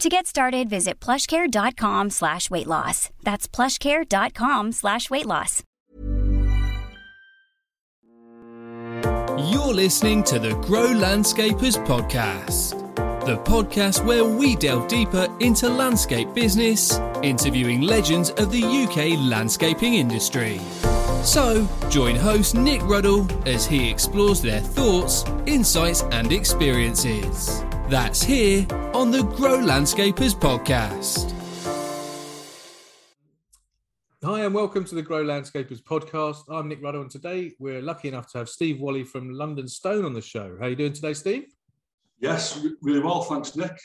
To get started, visit plushcare.com slash weight loss. That's plushcare.com slash weight loss. You're listening to the Grow Landscapers Podcast, the podcast where we delve deeper into landscape business, interviewing legends of the UK landscaping industry. So, join host Nick Ruddle as he explores their thoughts, insights, and experiences. That's here on the Grow Landscapers podcast. Hi, and welcome to the Grow Landscapers podcast. I'm Nick Ruddle, and today we're lucky enough to have Steve Walley from London Stone on the show. How are you doing today, Steve? Yes, really well. Thanks, Nick.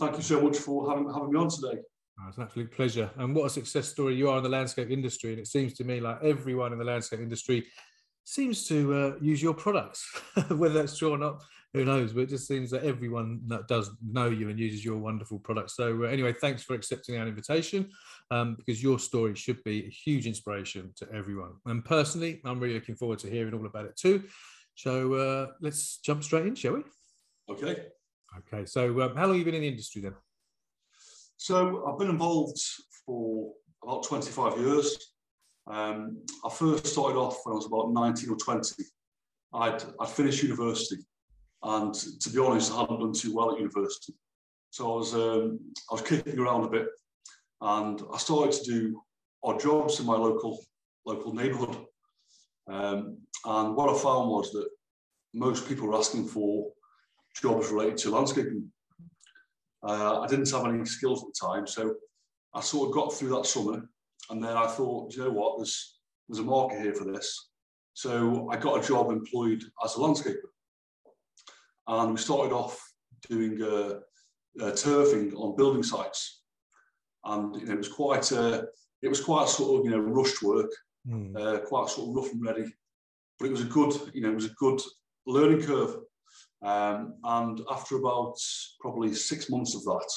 Thank you so much for having, having me on today. Oh, it's an absolute pleasure. And what a success story you are in the landscape industry. And it seems to me like everyone in the landscape industry seems to uh, use your products, whether that's true or not, who knows? But it just seems that everyone that does know you and uses your wonderful product. So, uh, anyway, thanks for accepting our invitation um, because your story should be a huge inspiration to everyone. And personally, I'm really looking forward to hearing all about it too. So, uh, let's jump straight in, shall we? Okay. Okay. So, um, how long have you been in the industry then? So, I've been involved for about 25 years. Um, I first started off when I was about 19 or 20. I'd, I'd finished university, and to be honest, I hadn't done too well at university. So I was um, I was kicking around a bit, and I started to do odd jobs in my local local neighbourhood. Um, and what I found was that most people were asking for jobs related to landscaping. Uh, I didn't have any skills at the time, so I sort of got through that summer, and then I thought, you know what, there's there's a market here for this. So I got a job employed as a landscaper, and we started off doing uh, uh, turfing on building sites, and you know, it was quite a it was quite sort of you know rushed work, mm. uh, quite sort of rough and ready, but it was a good you know it was a good learning curve. Um, and after about probably six months of that,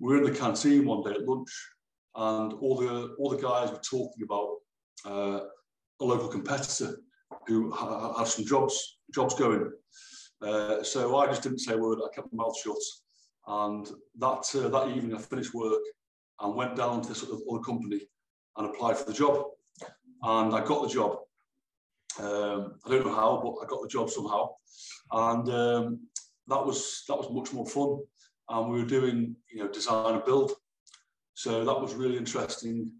we were in the canteen one day at lunch, and all the all the guys were talking about uh, a local competitor who ha- had some jobs jobs going. Uh, so I just didn't say a word. I kept my mouth shut. And that uh, that evening, I finished work and went down to this other company and applied for the job. And I got the job. Um, I don't know how, but I got the job somehow. And um, that was that was much more fun. And we were doing you know design and build. So that was really interesting.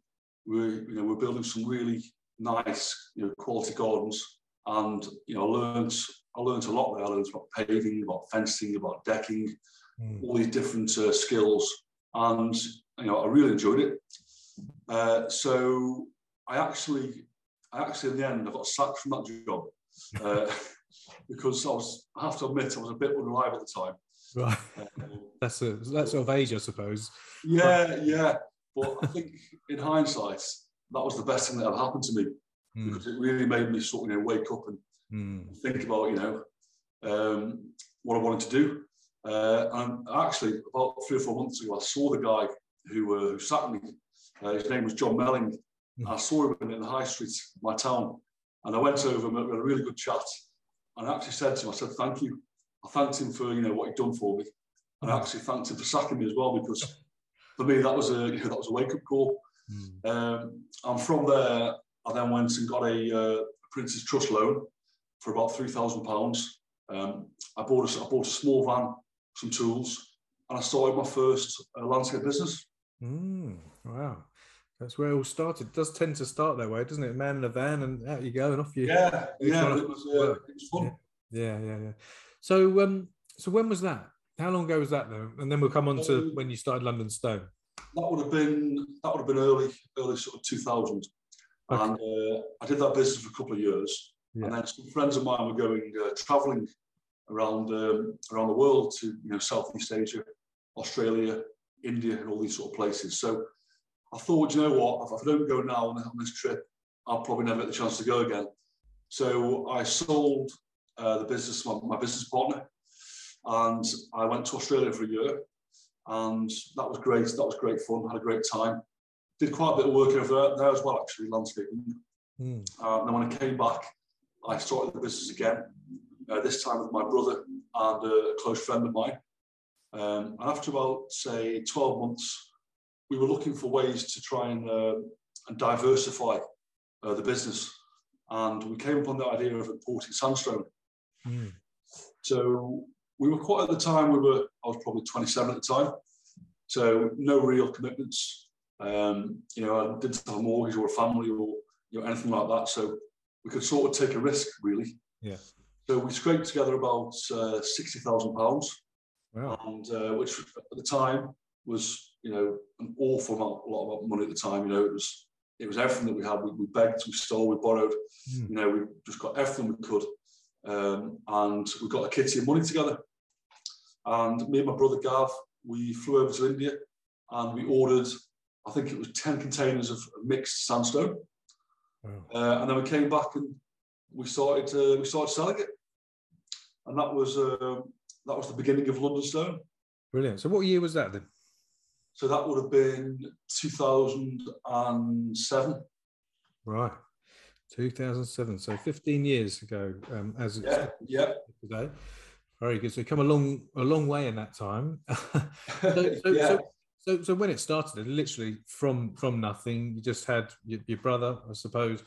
We were, you know we're building some really nice you know quality gardens, and you know learned I learned a lot there. I learned about paving, about fencing, about decking, mm. all these different uh, skills, and you know I really enjoyed it. Uh, so I actually, I actually in the end I got sacked from that job uh, because I was. I have to admit I was a bit unreliable at the time. Right. that's a that sort of age, I suppose. Yeah, yeah. But I think in hindsight, that was the best thing that ever happened to me mm. because it really made me sort of you know wake up and mm. think about you know um, what I wanted to do. Uh, and actually, about three or four months ago, I saw the guy who, uh, who sacked me. Uh, his name was John Melling, Mm. I saw him in the high street of my town, and I went over and we had a really good chat. And I actually said to him, I said, thank you. I thanked him for you know what he'd done for me, and I mm. actually thanked him for sacking me as well because for me that was a you know, that was a wake up call. Mm. Um, and from there, I then went and got a, uh, Prince's Trust loan for about three thousand pounds. Um, I bought a, I bought a small van, some tools, and I started my first uh, landscape business. Mm, wow. That's where it all started. It does tend to start that way, doesn't it? Man in a van and out you go and off you. Yeah, yeah, it was, uh, it was fun. Yeah, yeah, yeah. So, um, so when was that? How long ago was that though? And then we'll come on to um, when you started London Stone. That would have been that would have been early, early sort of two thousand. Okay. And uh, I did that business for a couple of years, yeah. and then some friends of mine were going uh, travelling around um, around the world to you know Southeast Asia, Australia, India, and all these sort of places. So I thought, you know what, if I don't go now on, this trip, I'll probably never get the chance to go again. So I sold uh, the business, my, my business partner, and I went to Australia for a year, and that was great. That was great fun. Had a great time. Did quite a bit of work over there, there as well, actually, landscaping. Mm. Uh, and then when I came back, I started the business again. Uh, this time with my brother and a close friend of mine. Um, and after about say 12 months we were looking for ways to try and, uh, and diversify uh, the business. And we came upon the idea of importing sandstone. Mm. So we were quite at the time, we were, I was probably 27 at the time. So no real commitments. Um, you know, I didn't have a mortgage or a family or you know anything like that. So we could sort of take a risk, really. Yeah. So we scraped together about uh, sixty thousand pounds, wow. and uh, which at the time was you know an awful amount, a lot of money at the time. You know, it was it was everything that we had. We, we begged, we stole, we borrowed. Mm. You know, we just got everything we could, um, and we got a kitty of money together. And me and my brother Gav, we flew over to India, and we ordered, I think it was ten containers of mixed sandstone. Wow. Uh, and then we came back and we started uh, we started selling it, and that was uh, that was the beginning of London Stone. Brilliant. So, what year was that then? So that would have been 2007. Right. 2007. So 15 years ago, um, as yeah, yeah. today. Very good. So come a long, a long way in that time. so, so, yeah. so, so, so, when it started, literally from from nothing, you just had your, your brother, I suppose,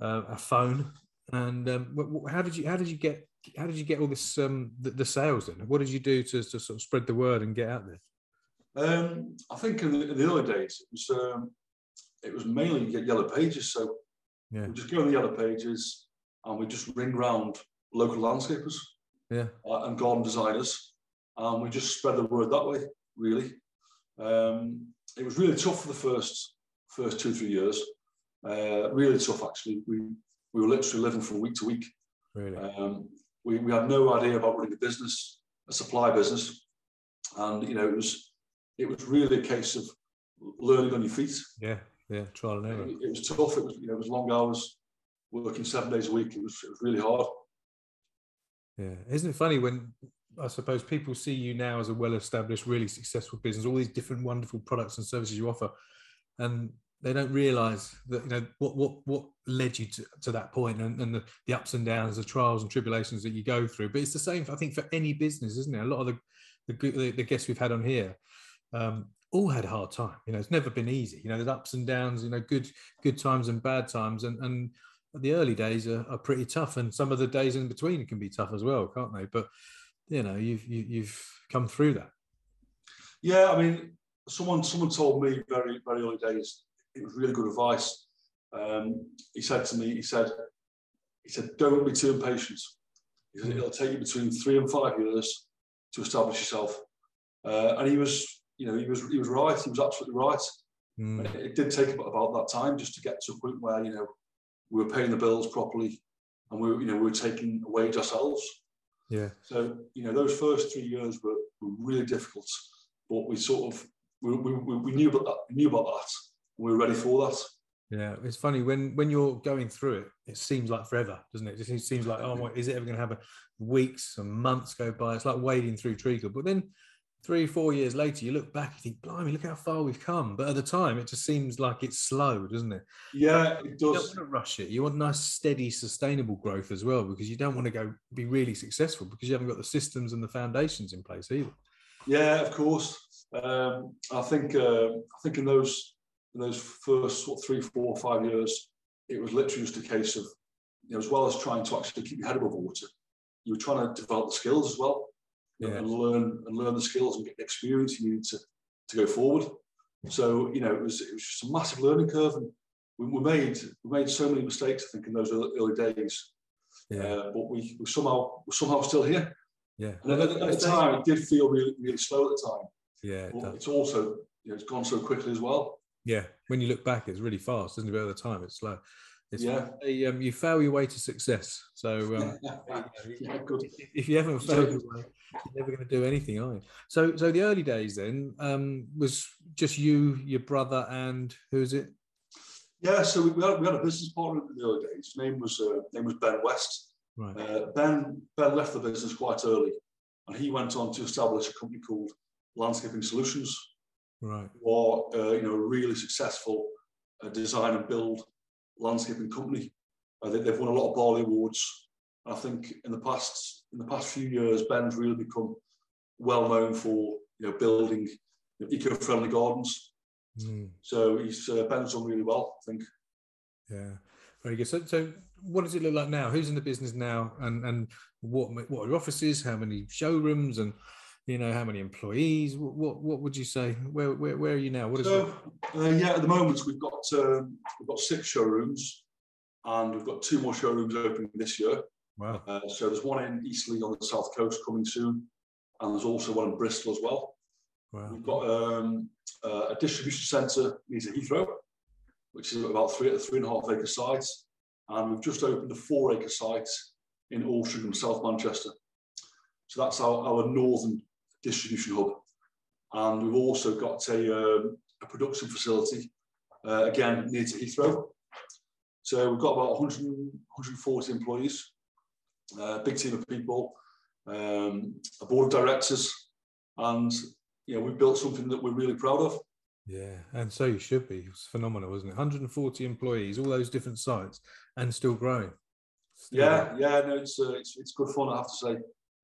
uh, a phone, and um, how did you how did you get how did you get all this um, the, the sales in? What did you do to, to sort of spread the word and get out there? Um, I think in the, in the, early days it was um, it was mainly yellow pages. So yeah. we just go on the yellow pages and we just ring round local landscapers yeah. uh, and garden designers, and we just spread the word that way. Really, um, it was really tough for the first first two three years. Uh, really tough actually. We we were literally living from week to week. Really, um, we we had no idea about running a business, a supply business, and you know it was it was really a case of learning on your feet. Yeah, yeah, trial and error. It, it was tough. It was you know it was long hours, working seven days a week. It was it was really hard. Yeah, isn't it funny when I suppose people see you now as a well-established, really successful business, all these different wonderful products and services you offer, and they don't realise that you know what what what led you to, to that point and, and the, the ups and downs, the trials and tribulations that you go through. But it's the same, I think, for any business, isn't it? A lot of the the, the guests we've had on here um, all had a hard time. You know, it's never been easy. You know, there's ups and downs. You know, good good times and bad times, and and the early days are, are pretty tough, and some of the days in between can be tough as well, can't they? But you know, you've you, have you have come through that. Yeah, I mean, someone someone told me very very early days. It was really good advice. Um, he said to me, he said, he said, don't be too impatient. He said, it'll take you between three and five years to establish yourself. Uh, and he was you know, he was he was right. He was absolutely right. Mm. It, it, did take about that time just to get to a point where you know we were paying the bills properly, and we were, you know we were taking a wage ourselves. Yeah. So you know those first three years were, were really difficult, but we sort of we, we, we knew about that. We knew about that. We were ready for that. Yeah, it's funny when when you're going through it, it seems like forever, doesn't it? It just seems like oh, is it ever going to happen? Weeks and months go by. It's like wading through treacle. But then three, four years later, you look back, you think, blimey, look how far we've come. But at the time, it just seems like it's slow, doesn't it? Yeah, it does. You don't want to rush it. You want nice, steady, sustainable growth as well, because you don't want to go be really successful because you haven't got the systems and the foundations in place either. Yeah, of course. Um, I think uh, I think in those in those first what, three, four, five years, it was literally just a case of you know, as well as trying to actually keep your head above water, you were trying to develop the skills as well, Yeah. and learn and learn the skills and get the experience you need to to go forward. So you know, it was it was just a massive learning curve, and we, we made we made so many mistakes. I think in those early, early days, uh, but we, we somehow we're somehow still here. yeah. And at, at the time, it did feel really really slow at the time. yeah, it But does. it's also you know, it's gone so quickly as well. yeah. When you look back, it's really fast, isn't it? But at the time, it's slow. It's Yeah. a, um, you fail your way to success. So um, yeah, good. if- you haven't failed your way, you're never going to do anything, are you? So, so the early days then um, was just you, your brother, and who's it? Yeah, so we, we, had, we had a business partner in the early days. His name was uh, name was Ben West. Right. Uh, ben Ben left the business quite early, and he went on to establish a company called Landscaping Solutions, Right. or uh, you know, really successful uh, design and build landscaping company. Uh, they, they've won a lot of BALI Awards. I think in the past in the past few years, Ben's really become well known for you know building you know, eco-friendly gardens. Mm, So he's uh, Ben's done really well, I think. yeah. Very good. So, so what does it look like now? Who's in the business now, and and what what are your offices? How many showrooms, and you know how many employees? What what, what would you say? Where, where where are you now? What is So uh, yeah, at the moment we've got um, we've got six showrooms, and we've got two more showrooms opening this year. Wow. Uh, so there's one in Eastleigh on the south coast coming soon, and there's also one in Bristol as well. Wow. We've got um, uh, a distribution centre near Heathrow, which is about three three and a half acre site, and we've just opened a four acre site in Altrincham, South Manchester. So that's our, our northern distribution hub, and we've also got a, um, a production facility uh, again near to Heathrow. So we've got about 100, 140 employees, a big team of people, um, a board of directors, and you know, we built something that we're really proud of. Yeah, and so you should be. It's phenomenal, isn't it? 140 employees, all those different sites, and still growing. Still Yeah, growing. yeah, no, it's uh, it's, it's good fun, I have to say.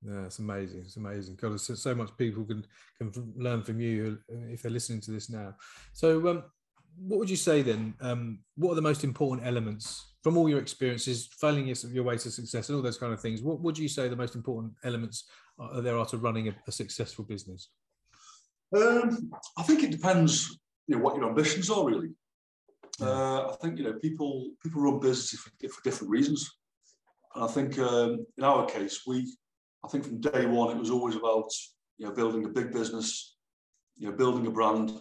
Yeah, it's amazing. It's amazing. God, so- so much people can can learn from you if they're listening to this now. So, um, what would you say then? Um, what are the most important elements from all your experiences, failing your, your way to success, and all those kind of things? What would you say the most important elements are, there are to running a, a successful business? Um, I think it depends, you know, what your ambitions are really. Uh, I think you know people people run businesses for, for different reasons, and I think um, in our case, we I think from day one it was always about you know building a big business, you know building a brand.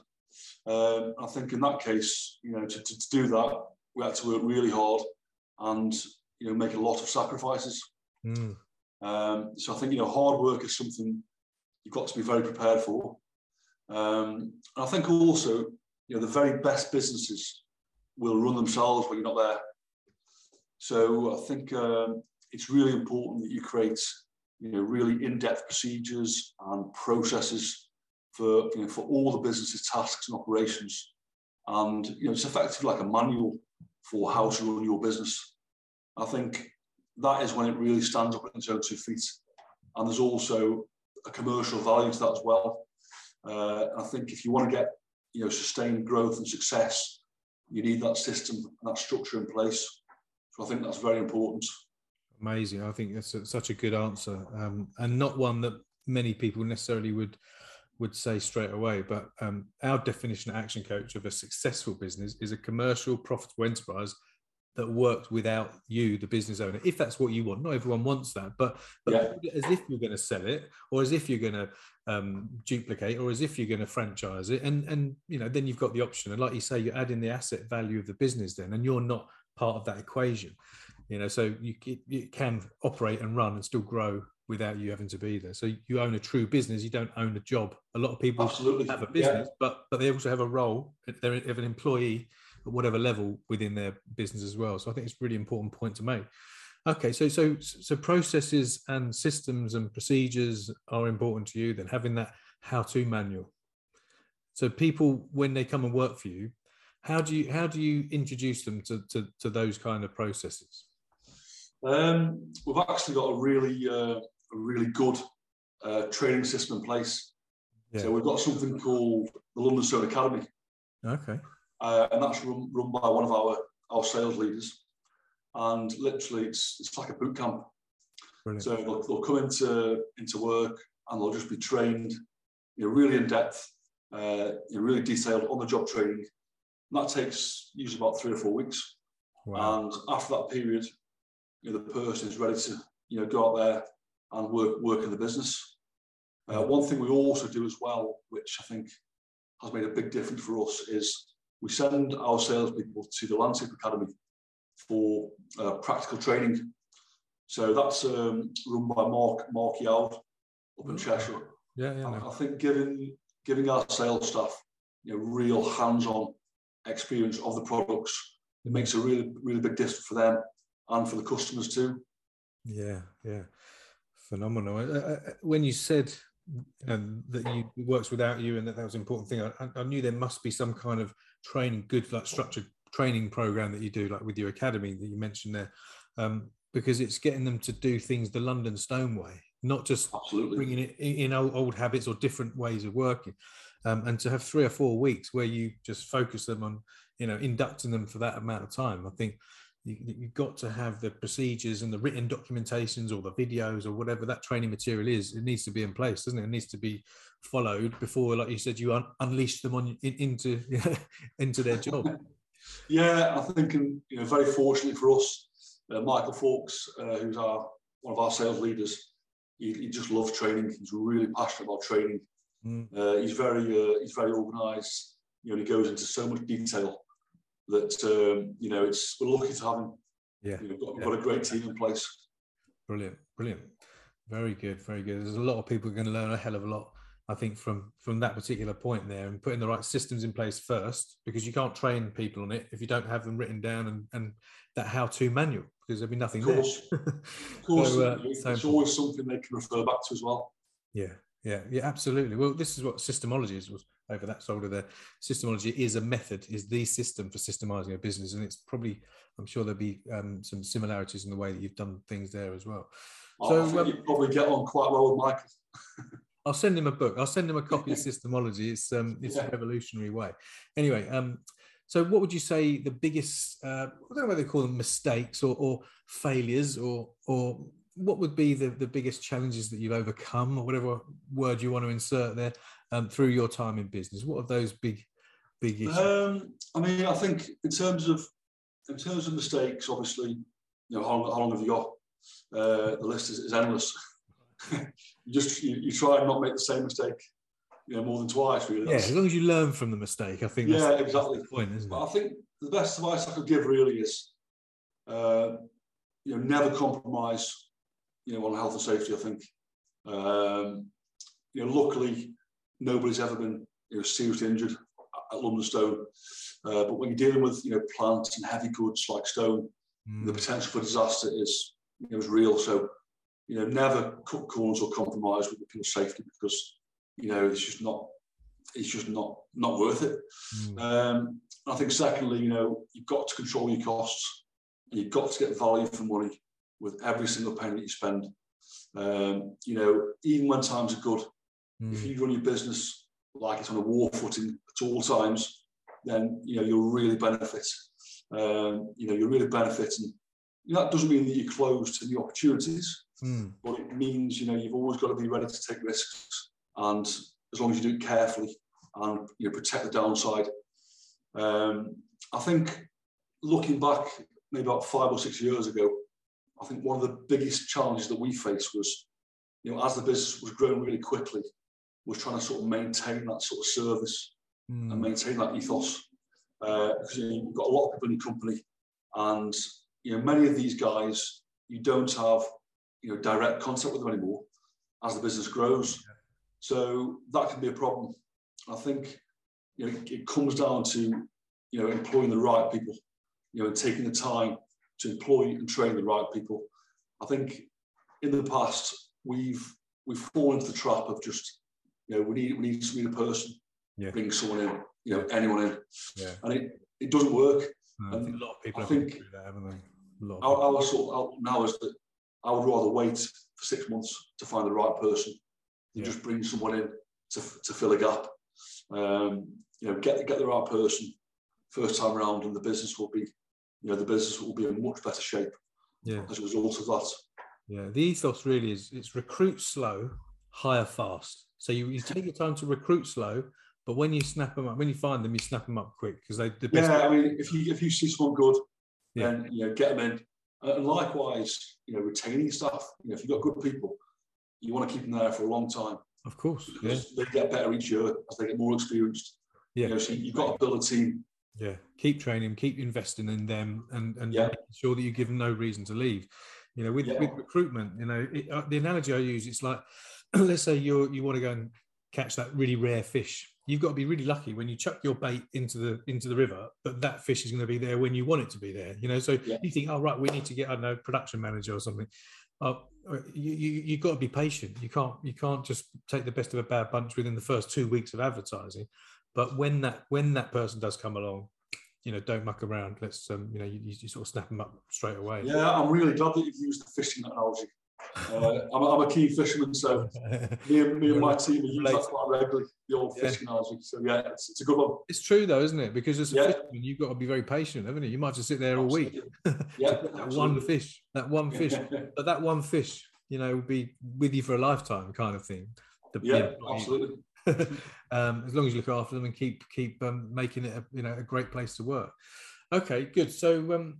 Um, I think in that case, you know, to, to, to do that, we had to work really hard and you know make a lot of sacrifices. Mm, Um, so I think you know hard work is something you've got to be very prepared for. Um, and I think also you know the very best businesses will run themselves when you're not there. So I think um, it's really important that you create you know really in-depth procedures and processes for you know for all the business's tasks and operations. And you know it's effectively like a manual for how to run your business. I think that is when it really stands up on its own two feet. And there's also a commercial value to that as well. Uh, I think if you want to get you know sustained growth and success, you need that system and that structure in place. So I think that's very important. Amazing. I think that's a, such a good answer, um, and not one that many people necessarily would would say straight away. But um, our definition of ActionCOACH of a successful business is a commercial, profitable enterprise that works without you, the business owner, if that's what you want. Not everyone wants that, but, but Yeah. as if you're going to sell it, or as if you're going to um, duplicate, or as if you're going to franchise it, and and you know then you've got the option. And like you say, you're adding the asset value of the business then, and you're not part of that equation. You know, so you it, can operate and run and still grow without you having to be there. So you own a true business. You don't own a job. A lot of people Absolutely. have a Yeah. business, but but they also have a role. They're of an employee at whatever level within their business as well. So I think it's a really important point to make. Okay, so so so processes and systems and procedures are important to you. Then having that how-to manual. So people, when they come and work for you, how do you how do you introduce them to to, to those kind of processes? Um, we've actually got a really uh, a really good uh, training system in place. Yeah. So we've got something called the London Stone Academy. Okay. Uh, and that's run, run by one of our, our sales leaders. And literally, it's, it's like a boot camp. Brilliant. So they'll, they'll come into, into work and they'll just be trained you know, really in depth, uh, you know, really detailed on the job training. And that takes usually about three or four weeks. Wow. And after that period, you know, the person is ready to you know go out there and work work in the business. Uh, one thing we also do as well, which I think has made a big difference for us, is we send our salespeople to the Landscape Academy for uh, practical training. So that's um, run by Mark Mark Yowd up in Cheshire. Yeah, yeah. No. I think giving giving our sales staff you know real hands-on experience of the products it makes a really really big difference for them and for the customers too. Yeah, yeah, phenomenal. Uh, uh, uh when you said um, that you works without you and that that was an important thing, I, I, knew there must be some kind of training, good like structured training program that you do, like with your academy that you mentioned there, um, because it's getting them to do things the London Stone way, not just Absolutely. bringing it in old, old habits or different ways of working. Um, and to have three or four weeks where you just focus them on, you know, inducting them for that amount of time, I think you, you've got to have the procedures and the written documentations or the videos or whatever that training material is. It needs to be in place, doesn't it? It needs to be followed before, like you said, you un- unleash them on in, into into their job. Yeah, I think, you know, very fortunately for us, uh, Michael Fawkes, uh, who's our one of our sales leaders, he, he, just loves training. He's really passionate about training. Mm. Uh, he's very uh, he's very organised. You know, he goes into so much detail that um, you know it's we're lucky to have him. Yeah, got, got a great team in place. Brilliant, brilliant, very good, very good. There's a lot of people going to learn a hell of a lot. I think from from that particular point there, and putting the right systems in place first, because you can't train people on it if you don't have them written down and and that how-to manual, because there'll be nothing of course. there. of course, so, uh, it's always something they can refer back to as well. Yeah, yeah, yeah, absolutely. Well, this is what systemology is was over that shoulder there. Systemology is a method, is the system for systemizing a business, and it's probably, I'm sure there'll be um, some similarities in the way that you've done things there as well. Oh, so um, you probably get on quite well with Michael. I'll send him a book. I'll send him a copy of Systemology. It's um, it's yeah. a revolutionary way. Anyway, um, so what would you say the biggest? Uh, I don't know whether they call them mistakes or, or failures or or what would be the, the biggest challenges that you've overcome or whatever word you want to insert there um, through your time in business? What are those big, big issues? Um, I mean, I think in terms of in terms of mistakes, obviously, you know, how long, how long have you got? Uh, the list is, is endless. you just you, you, try and not make the same mistake, you know, more than twice. Really, yeah, as long as you learn from the mistake, I think. yeah, exactly. the point, isn't it? I think the best advice I could give really is, uh, you know, never compromise, you know, on health and safety. I think, um, you know, luckily nobody's ever been you know, seriously injured at London Stone. Uh, but when you're dealing with you know plants and heavy goods like stone, mm. the potential for disaster is you know, is real. So you know, never cut corners or compromise with the people's safety because you know it's just not it's just not not worth it. Mm. Um, I think secondly, you know, you've got to control your costs. And You've got to get value for money with every single penny that you spend. Um, you know, even when times are good, Mm. If you run your business like it's on a war footing at all times, then you know you'll really benefit. Um, you know you'll really benefit, and you know, that doesn't mean that you're closed to new opportunities, mm. but it means you know you've always got to be ready to take risks, and as long as you do it carefully and you know protect the downside. Um, I think looking back, maybe about five or six years ago, I think one of the biggest challenges that we faced was, you know, as the business was growing really quickly, was trying to sort of maintain that sort of service mm. and maintain that ethos. Uh, because you know, you've got a lot of people in your company, and you know many of these guys you don't have you know direct contact with them anymore as the business grows. Yeah. So that can be a problem. I think you know it, it comes down to you know employing the right people, you know, and taking the time to employ and train the right people. I think in the past we've we've fallen into the trap of just you know, we need we need to meet a person, Yeah. bring someone in, you know, anyone in, Yeah. and it, it doesn't work. I think a lot of people I think- that, haven't they? A lot Our, our sort of now is that I would rather wait for six months to find the right person than Yeah. just bring someone in to, to fill a gap. Um, you know, get get the right person first time around, and the business will be, you know, the business will be in much better shape yeah. as a result of that. Yeah, the ethos really is it's recruit slow, hire fast. So you, you take your time to recruit slow, but when you snap them up, when you find them, you snap them up quick because they the best. Yeah, I mean, if you if you see someone good, Yeah. then you know get them in. And likewise, you know, retaining stuff. You know, if you've got good people, you want to keep them there for a long time Of course, yeah, because they get better each year as they get more experienced. yeah, You know, so you've got to build a team. yeah. Keep training, keep investing in them, and and Yeah. sure that you give them no reason to leave. You know, with, Yeah. with recruitment, you know, it, uh, the analogy I use, it's like, let's say you you want to go and catch that really rare fish. You've got to be really lucky when you chuck your bait into the into the river that that fish is going to be there when you want it to be there. You know, so Yeah. you think, oh right, we need to get I don't know production manager or something. Uh, you you you've got to be patient. You can't you can't just take the best of a bad bunch within the first two weeks of advertising. But when that when that person does come along, you know, don't muck around. Let's um, you know, you, you sort of snap them up straight away. Yeah, I'm really glad that you've used the fishing analogy. Uh, I'm, a, I'm a keen fisherman, so me and, me and my team have used that quite regularly, the old Yeah. fishing analogy. So yeah, it's, it's a good one. It's true though, isn't it? Because as a Yeah. fisherman, you've got to be very patient, haven't you? You might to sit there all week. Yeah, that one fish, that one fish, but that one fish, you know, will be with you for a lifetime, kind of thing. The- yeah, absolutely. um, as long as you look after them and keep keep um, making it a you know a great place to work. Okay, good. So um,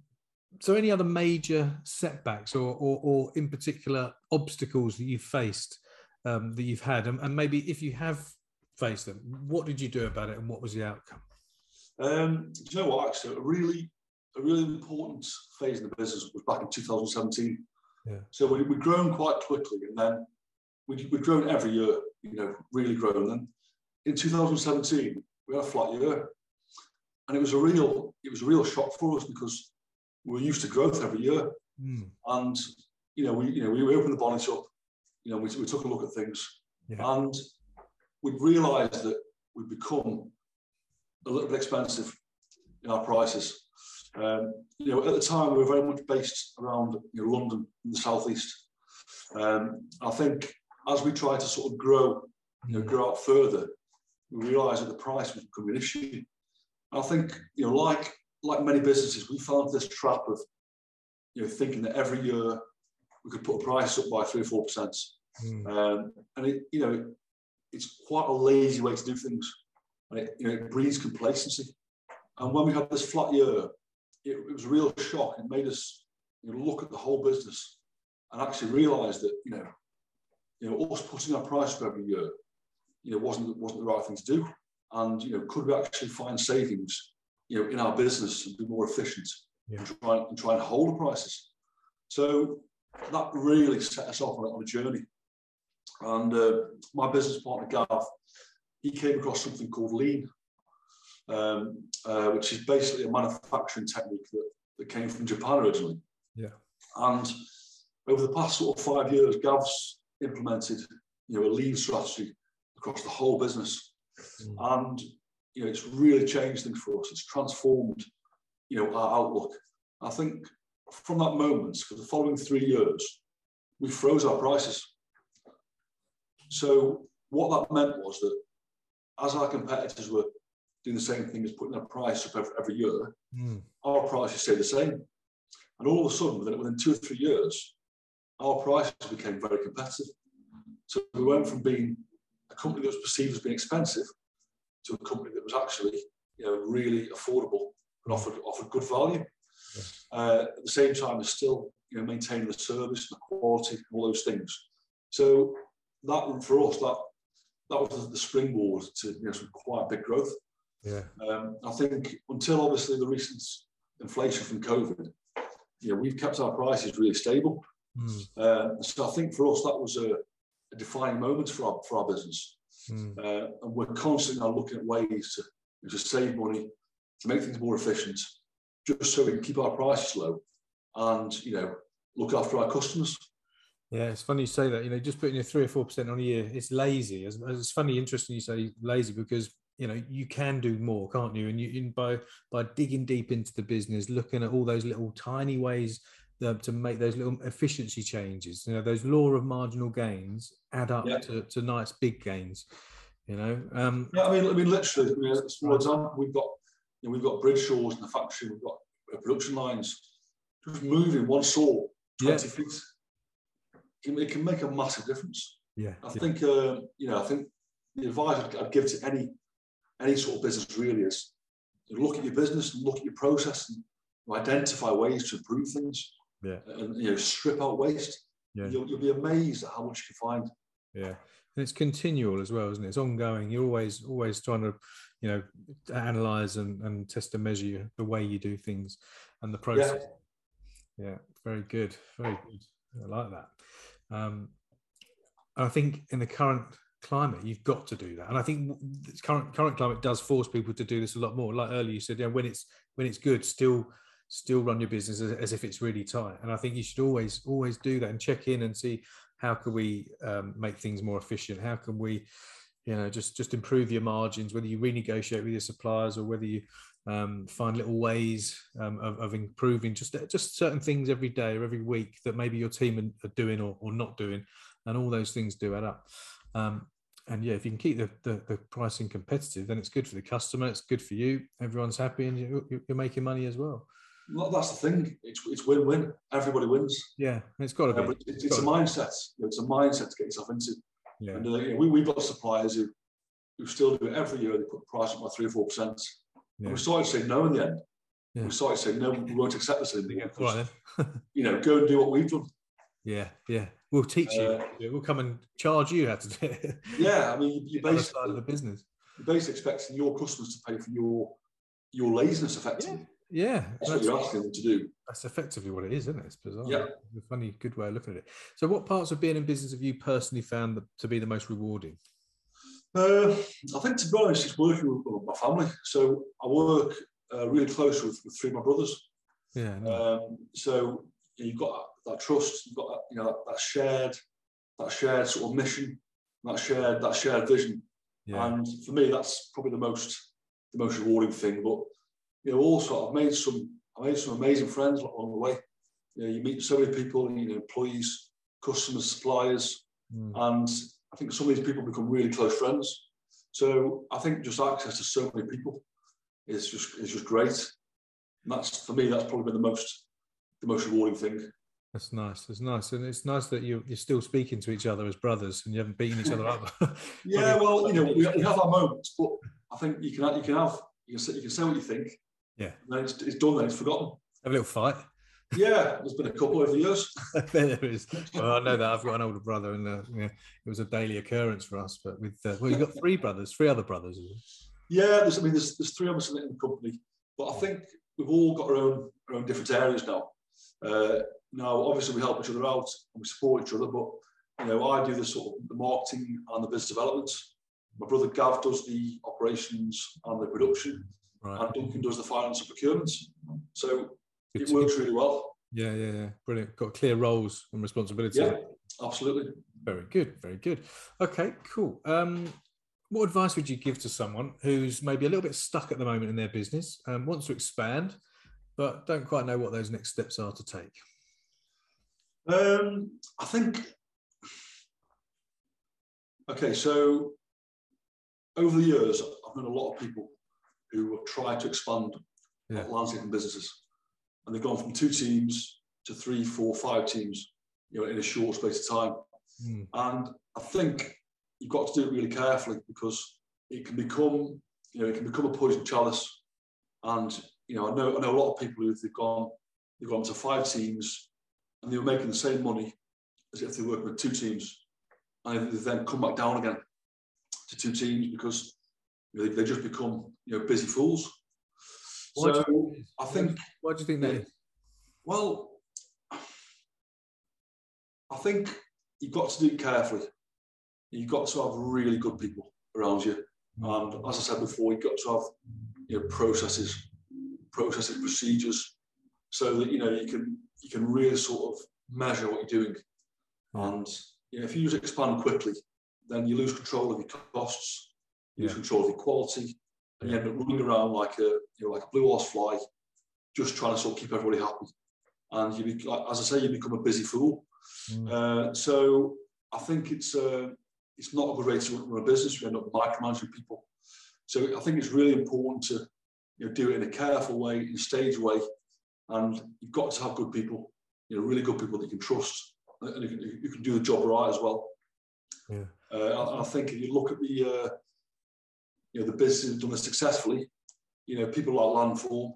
so any other major setbacks or or, or in particular obstacles that you've faced um, that you've had, and, and maybe if you have faced them, what did you do about it, and what was the outcome? Um, do you know what? Actually, a really, a really important phase in the business was back in 2017. Yeah. So we, we'd grown quite quickly, and then we'd, we'd grown every year. You know, really grown. Then in 2017, we had a flat year, and it was a real, it was a real shock for us because we were used to growth every year, Hmm, and you know, we, you know, we opened the bonnet up. You know, we, we took a look at things, Yeah. and we'd realised that we'd become a little bit expensive in our prices. Um, you know, at the time we were very much based around you know, London in the southeast. Um, I think as we tried to sort of grow, you know, grow out further, we realised that the price was becoming an issue. I think you know, like like many businesses, we fell into this trap of you know thinking that every year we could put a price up by three or four percent, hmm, um, and it you know it's quite a lazy way to do things. And it, you know, it breeds complacency. And when we had this flat year, it, it was a real shock. It made us you know, look at the whole business and actually realise that you know, you know, us putting our price up every year, you know, wasn't wasn't the right thing to do. And you know, could we actually find savings, you know, in our business and be more efficient Yeah. and try and try and hold the prices? So that really set us off on a, on a journey. And uh, my business partner, Gav, he came across something called lean, um, uh, which is basically a manufacturing technique that, that came from Japan originally. Yeah. And over the past sort of five years, Gav's implemented, you know, a lean strategy across the whole business, Mm. and you know, it's really changed things for us. It's transformed, you know, our outlook. I think from that moment, for the following three years, we froze our prices. So what that meant was that as our competitors were doing the same thing as putting their price up every, every year, hmm, our prices stayed the same. And all of a sudden, within, within two or three years, our prices became very competitive. So we went from being a company that was perceived as being expensive to a company that was actually, you know, really affordable and offered offered good value. Uh, at the same time, as still, you know, maintaining the service and the quality and all those things. So that for us, that that was the springboard to you know some quite big growth. yeah, Um, I think until obviously the recent inflation from COVID, you know, we've kept our prices really stable. hmm, Uh, so I think for us that was a, a defining moment for our, for our business. Hmm. Uh, and we're constantly now looking at ways to, to save money, to make things more efficient, just so we can keep our prices low and, you know, look after our customers. Yeah, it's funny you say that. You know, just putting your three or four percent on a year, it's lazy. It's, it's funny, interesting you say lazy because you know you can do more, can't you? And you by by digging deep into the business, looking at all those little tiny ways uh, to make those little efficiency changes. You know, those law of marginal gains add up Yeah. to, to nice big gains. You know, um, Yeah, I mean, I mean, literally, I mean, a small example, we've got, you know, we've got bridge saws in the factory, we've got uh, production lines. Just moving one saw 20 Yeah. feet, it, it can make a massive difference. yeah, I yeah. think, uh, you know, I think the advice I'd, I'd give to any any sort of business really is look at your business and look at your process and identify ways to improve things. Yeah. And you know, strip out waste. Yeah. You'll, you'll be amazed at how much you can find. Yeah, and it's continual as well, isn't it? It's ongoing. You're always always trying to, you know, analyze and, and test and measure the way you do things and the process. Yeah, yeah very good, very good. I like that. Um, and I think in the current climate, you've got to do that. And I think current current climate does force people to do this a lot more. Like earlier, you said, yeah, when it's when it's good, still still run your business as, as if it's really tight. And I think you should always always do that and check in and see how can we um, make things more efficient. How can we, you know, just just improve your margins. Whether you renegotiate with your suppliers or whether you um, find little ways um, of, of improving just just certain things every day or every week that maybe your team are- doing or, or not doing, and all those things do add up. Um, and yeah, if you can keep the, the, the pricing competitive, then it's good for the customer, it's good for you, everyone's happy, and you, you're making money as well. Well, that's the thing. It's, it's win-win. Everybody wins. Yeah, it's got to be. but it's, it's a mindset. You know, it's a mindset to get yourself into. Yeah, And uh, you know, we, we've got suppliers who, who still do it every year. They put the price up by three or four percent. yeah. And we started to say no in the end. Yeah. We started to say no, we won't accept this Yeah, anymore. all right. You know, go and do what we've done. yeah, yeah. We'll teach you. Uh, We'll come and charge you how to do it. Yeah, I mean, you The basically, side of the business. you're basically expecting your customers to pay for your your laziness, effectively. Yeah, That's what you're asking them to do. That's effectively what it is, isn't it? It's bizarre. Yeah. It's a funny, good way of looking at it. So, what parts of being in business have you personally found the, to be the most rewarding? Uh, I think, to be honest, it's working with, with my family. So I work uh, really close with, with three of my brothers. Yeah, no. Um, so you've got that, that trust, you've got that, you know that, that shared, that shared sort of mission, that shared that shared vision. yeah, And for me, that's probably the most the most rewarding thing. But you know, also I've made some I made some amazing friends along the way. You know, you meet so many people, you know, employees, customers, suppliers, Mm. and I think some of these people become really close friends. So I think just access to so many people is just is just great. And that's for me, that's probably been the most the most rewarding thing. that's nice. That's nice, and it's nice that you you're still speaking to each other as brothers, and you haven't beaten each other up. Yeah, well, you know, we, we have our moments, but I think you can you can have you can say, you can say what you think. Yeah. And it's, it's done. Then it's forgotten. Have a little fight. Yeah, there's been a couple over the years. there is. Well, I know that I've got an older brother, and uh, yeah, it was a daily occurrence for us. But with uh, well, you've got three brothers, three other brothers. Yeah, there's I mean there's there's three of us in the company, but I think we've all got our own our own different areas now. Uh, now, obviously, we help each other out and we support each other, but you know, I do the sort of the marketing and the business development. My brother Gav does the operations and the production, Right. and Duncan does the finance and procurement. So Good it works really well. Yeah, yeah, yeah. Brilliant. Got clear roles and responsibilities. Yeah, absolutely. Very good, very good. Okay, cool. Um, what advice would you give to someone who's maybe a little bit stuck at the moment in their business and wants to expand, but don't quite know what those next steps are to take? Um, I think. Okay, so over the years, I've known a lot of people who tried to expand Yeah. landscaping businesses, and they've gone from two teams to three, four, five teams, you know, in a short space of time. Hmm, And I think you've got to do it really carefully because it can become, you know, it can become a poison chalice. And you know, I know I know a lot of people who they've gone, they've gone to five teams, and they were making the same money as if they were working with two teams, and they've then come back down again to two teams because they, they just become you know busy fools. You So think? I think What do you think that is? well, I think you've got to do it carefully. You've got to have really good people around you. And as I said before, you've got to have you know, processes, processes, procedures, so that you know you can you can really sort of measure what you're doing. Hmm. And you know, if you just expand quickly, then you lose control of your costs, you lose Yeah. control of your quality, and you end up running around like a you know like a blue horse fly, just trying to sort of keep everybody happy. And you, be, like, as I say, you become a busy fool. Mm. Uh, so I think it's uh, it's not a good way to run a business. You end up micromanaging people. So I think it's really important to you know do it in a careful way, in a staged way, and you've got to have good people, you know, really good people that you can trust and you can, you can do the job right as well. Yeah. Uh, and I think if you look at the uh, you know the businesses who've done this successfully, you know people like Landform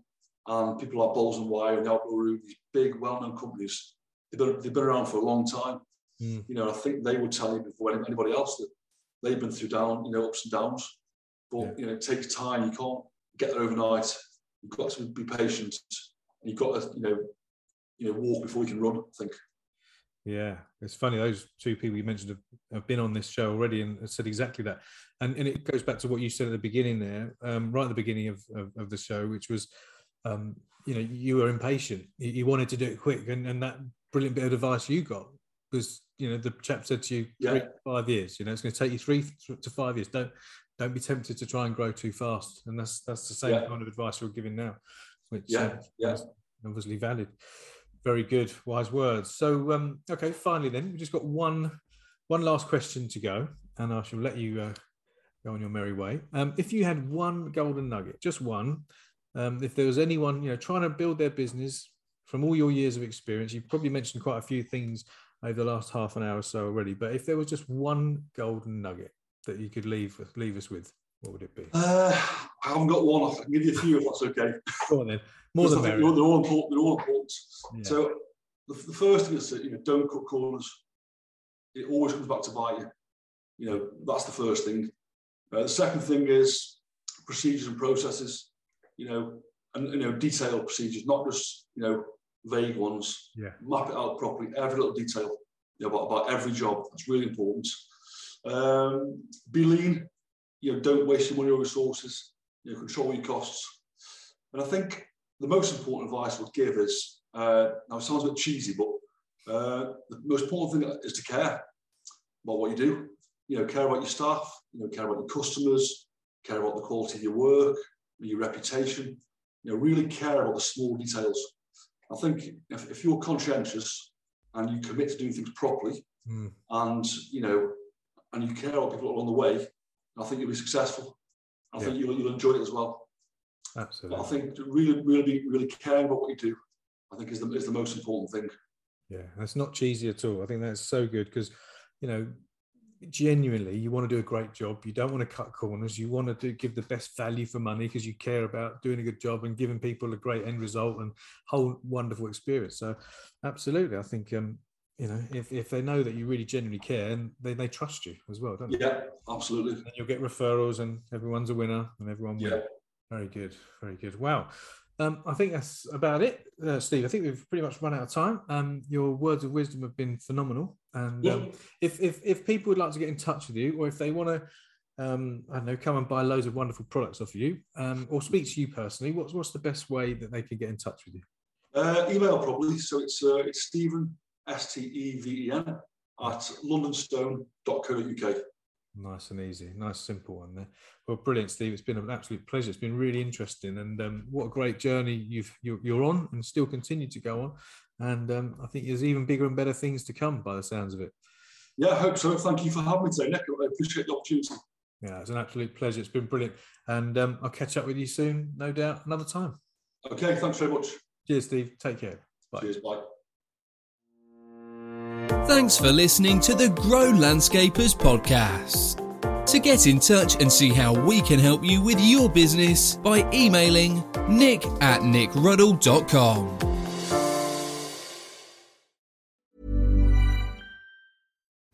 and people like Bowles and Wyer and the Outdoor Room, these big well-known companies, they've been, they've been around for a long time. Mm. You know, I think they would tell you before anybody else that they've been through down, you know, ups and downs. But Yeah. you know, it takes time. You can't get there overnight. You've got to be patient. And you've got to, you know, you know, walk before you can run. I think. Yeah, it's funny. Those two people you mentioned have, have been on this show already and said exactly that. And, and it goes back to what you said at the beginning there, um, right at the beginning of, of, of the show, which was, um, you know, you were impatient. You, you wanted to do it quick. And, and that brilliant bit of advice you got was, you know, the chap said to you, Yeah. to five years, you know, it's going to take you three to five years. Don't don't be tempted to try and grow too fast. And that's that's the same Yeah. kind of advice we're giving now, which Yeah, uh, yeah. is obviously valid. Very good, wise words. So, um, okay, finally, then we've just got one one last question to go, and I shall let you uh, go on your merry way. Um, if you had one golden nugget, just one, um, if there was anyone you know trying to build their business from all your years of experience, you've probably mentioned quite a few things over the last half an hour or so already. But if there was just one golden nugget that you could leave leave us with, what would it be? Uh, I haven't got one. I can give you a few if that's okay. Go on then. More than merry. they're, all important. They're all important. Yeah. So the, the first thing is that you know don't cut corners. It always comes back to bite you. You know that's the first thing. Uh, the second thing is procedures and processes. You know, and you know detailed procedures, not just you know vague ones. Yeah. Map it out properly, every little detail you know, about, about every job. That's really important. Um, be lean. You know, don't waste your money or resources. You know, control your costs. And I think the most important advice I would give is uh, now it sounds a bit cheesy, but uh, the most important thing is to care about what you do. You know, care about your staff. You know, care about your customers. Care about the quality of your work, your reputation. You know, really care about the small details. I think if, if you're conscientious and you commit to doing things properly, Mm. and you know, and you care about people along the way, I think you'll be successful. I think you'll, you'll enjoy it as well. But Absolutely. I think really, really, really caring about what you do, I think is the, is the most important thing. Yeah, that's not cheesy at all. I think that's so good because, you know, genuinely, you want to do a great job. You don't want to cut corners. You want to do, give the best value for money because you care about doing a good job and giving people a great end result and whole wonderful experience. So, absolutely, I think um, you know if, if they know that you really genuinely care and they, they trust you as well, don't they? Yeah, absolutely. And you'll get referrals and everyone's a winner and everyone wins. Yeah. Very good, very good. Wow. Um, I think that's about it, uh, Steve. I think we've pretty much run out of time. Um, your words of wisdom have been phenomenal. And um, if, if if people would like to get in touch with you, or if they want to, um, I don't know, come and buy loads of wonderful products off you, um, or speak to you personally, what's what's the best way that they can get in touch with you? Uh, email probably. So it's uh, it's Stephen S T E V E N at londonstone.co.uk. Nice and easy, nice simple one there. Well, brilliant, Steve. It's been an absolute pleasure. It's been really interesting, and um, what a great journey you've you're, you're on, and still continue to go on. And um, I think there's even bigger and better things to come, by the sounds of it. Yeah, I hope so. Thank you for having me today, Nick. I appreciate the opportunity. Yeah, it's an absolute pleasure. It's been brilliant, and um, I'll catch up with you soon, no doubt, another time. Okay, thanks very much. Cheers, Steve. Take care. Bye. Cheers, bye. Thanks for listening to the Grow Landscapers podcast. To get in touch and see how we can help you with your business by emailing nick at nickruddle.com.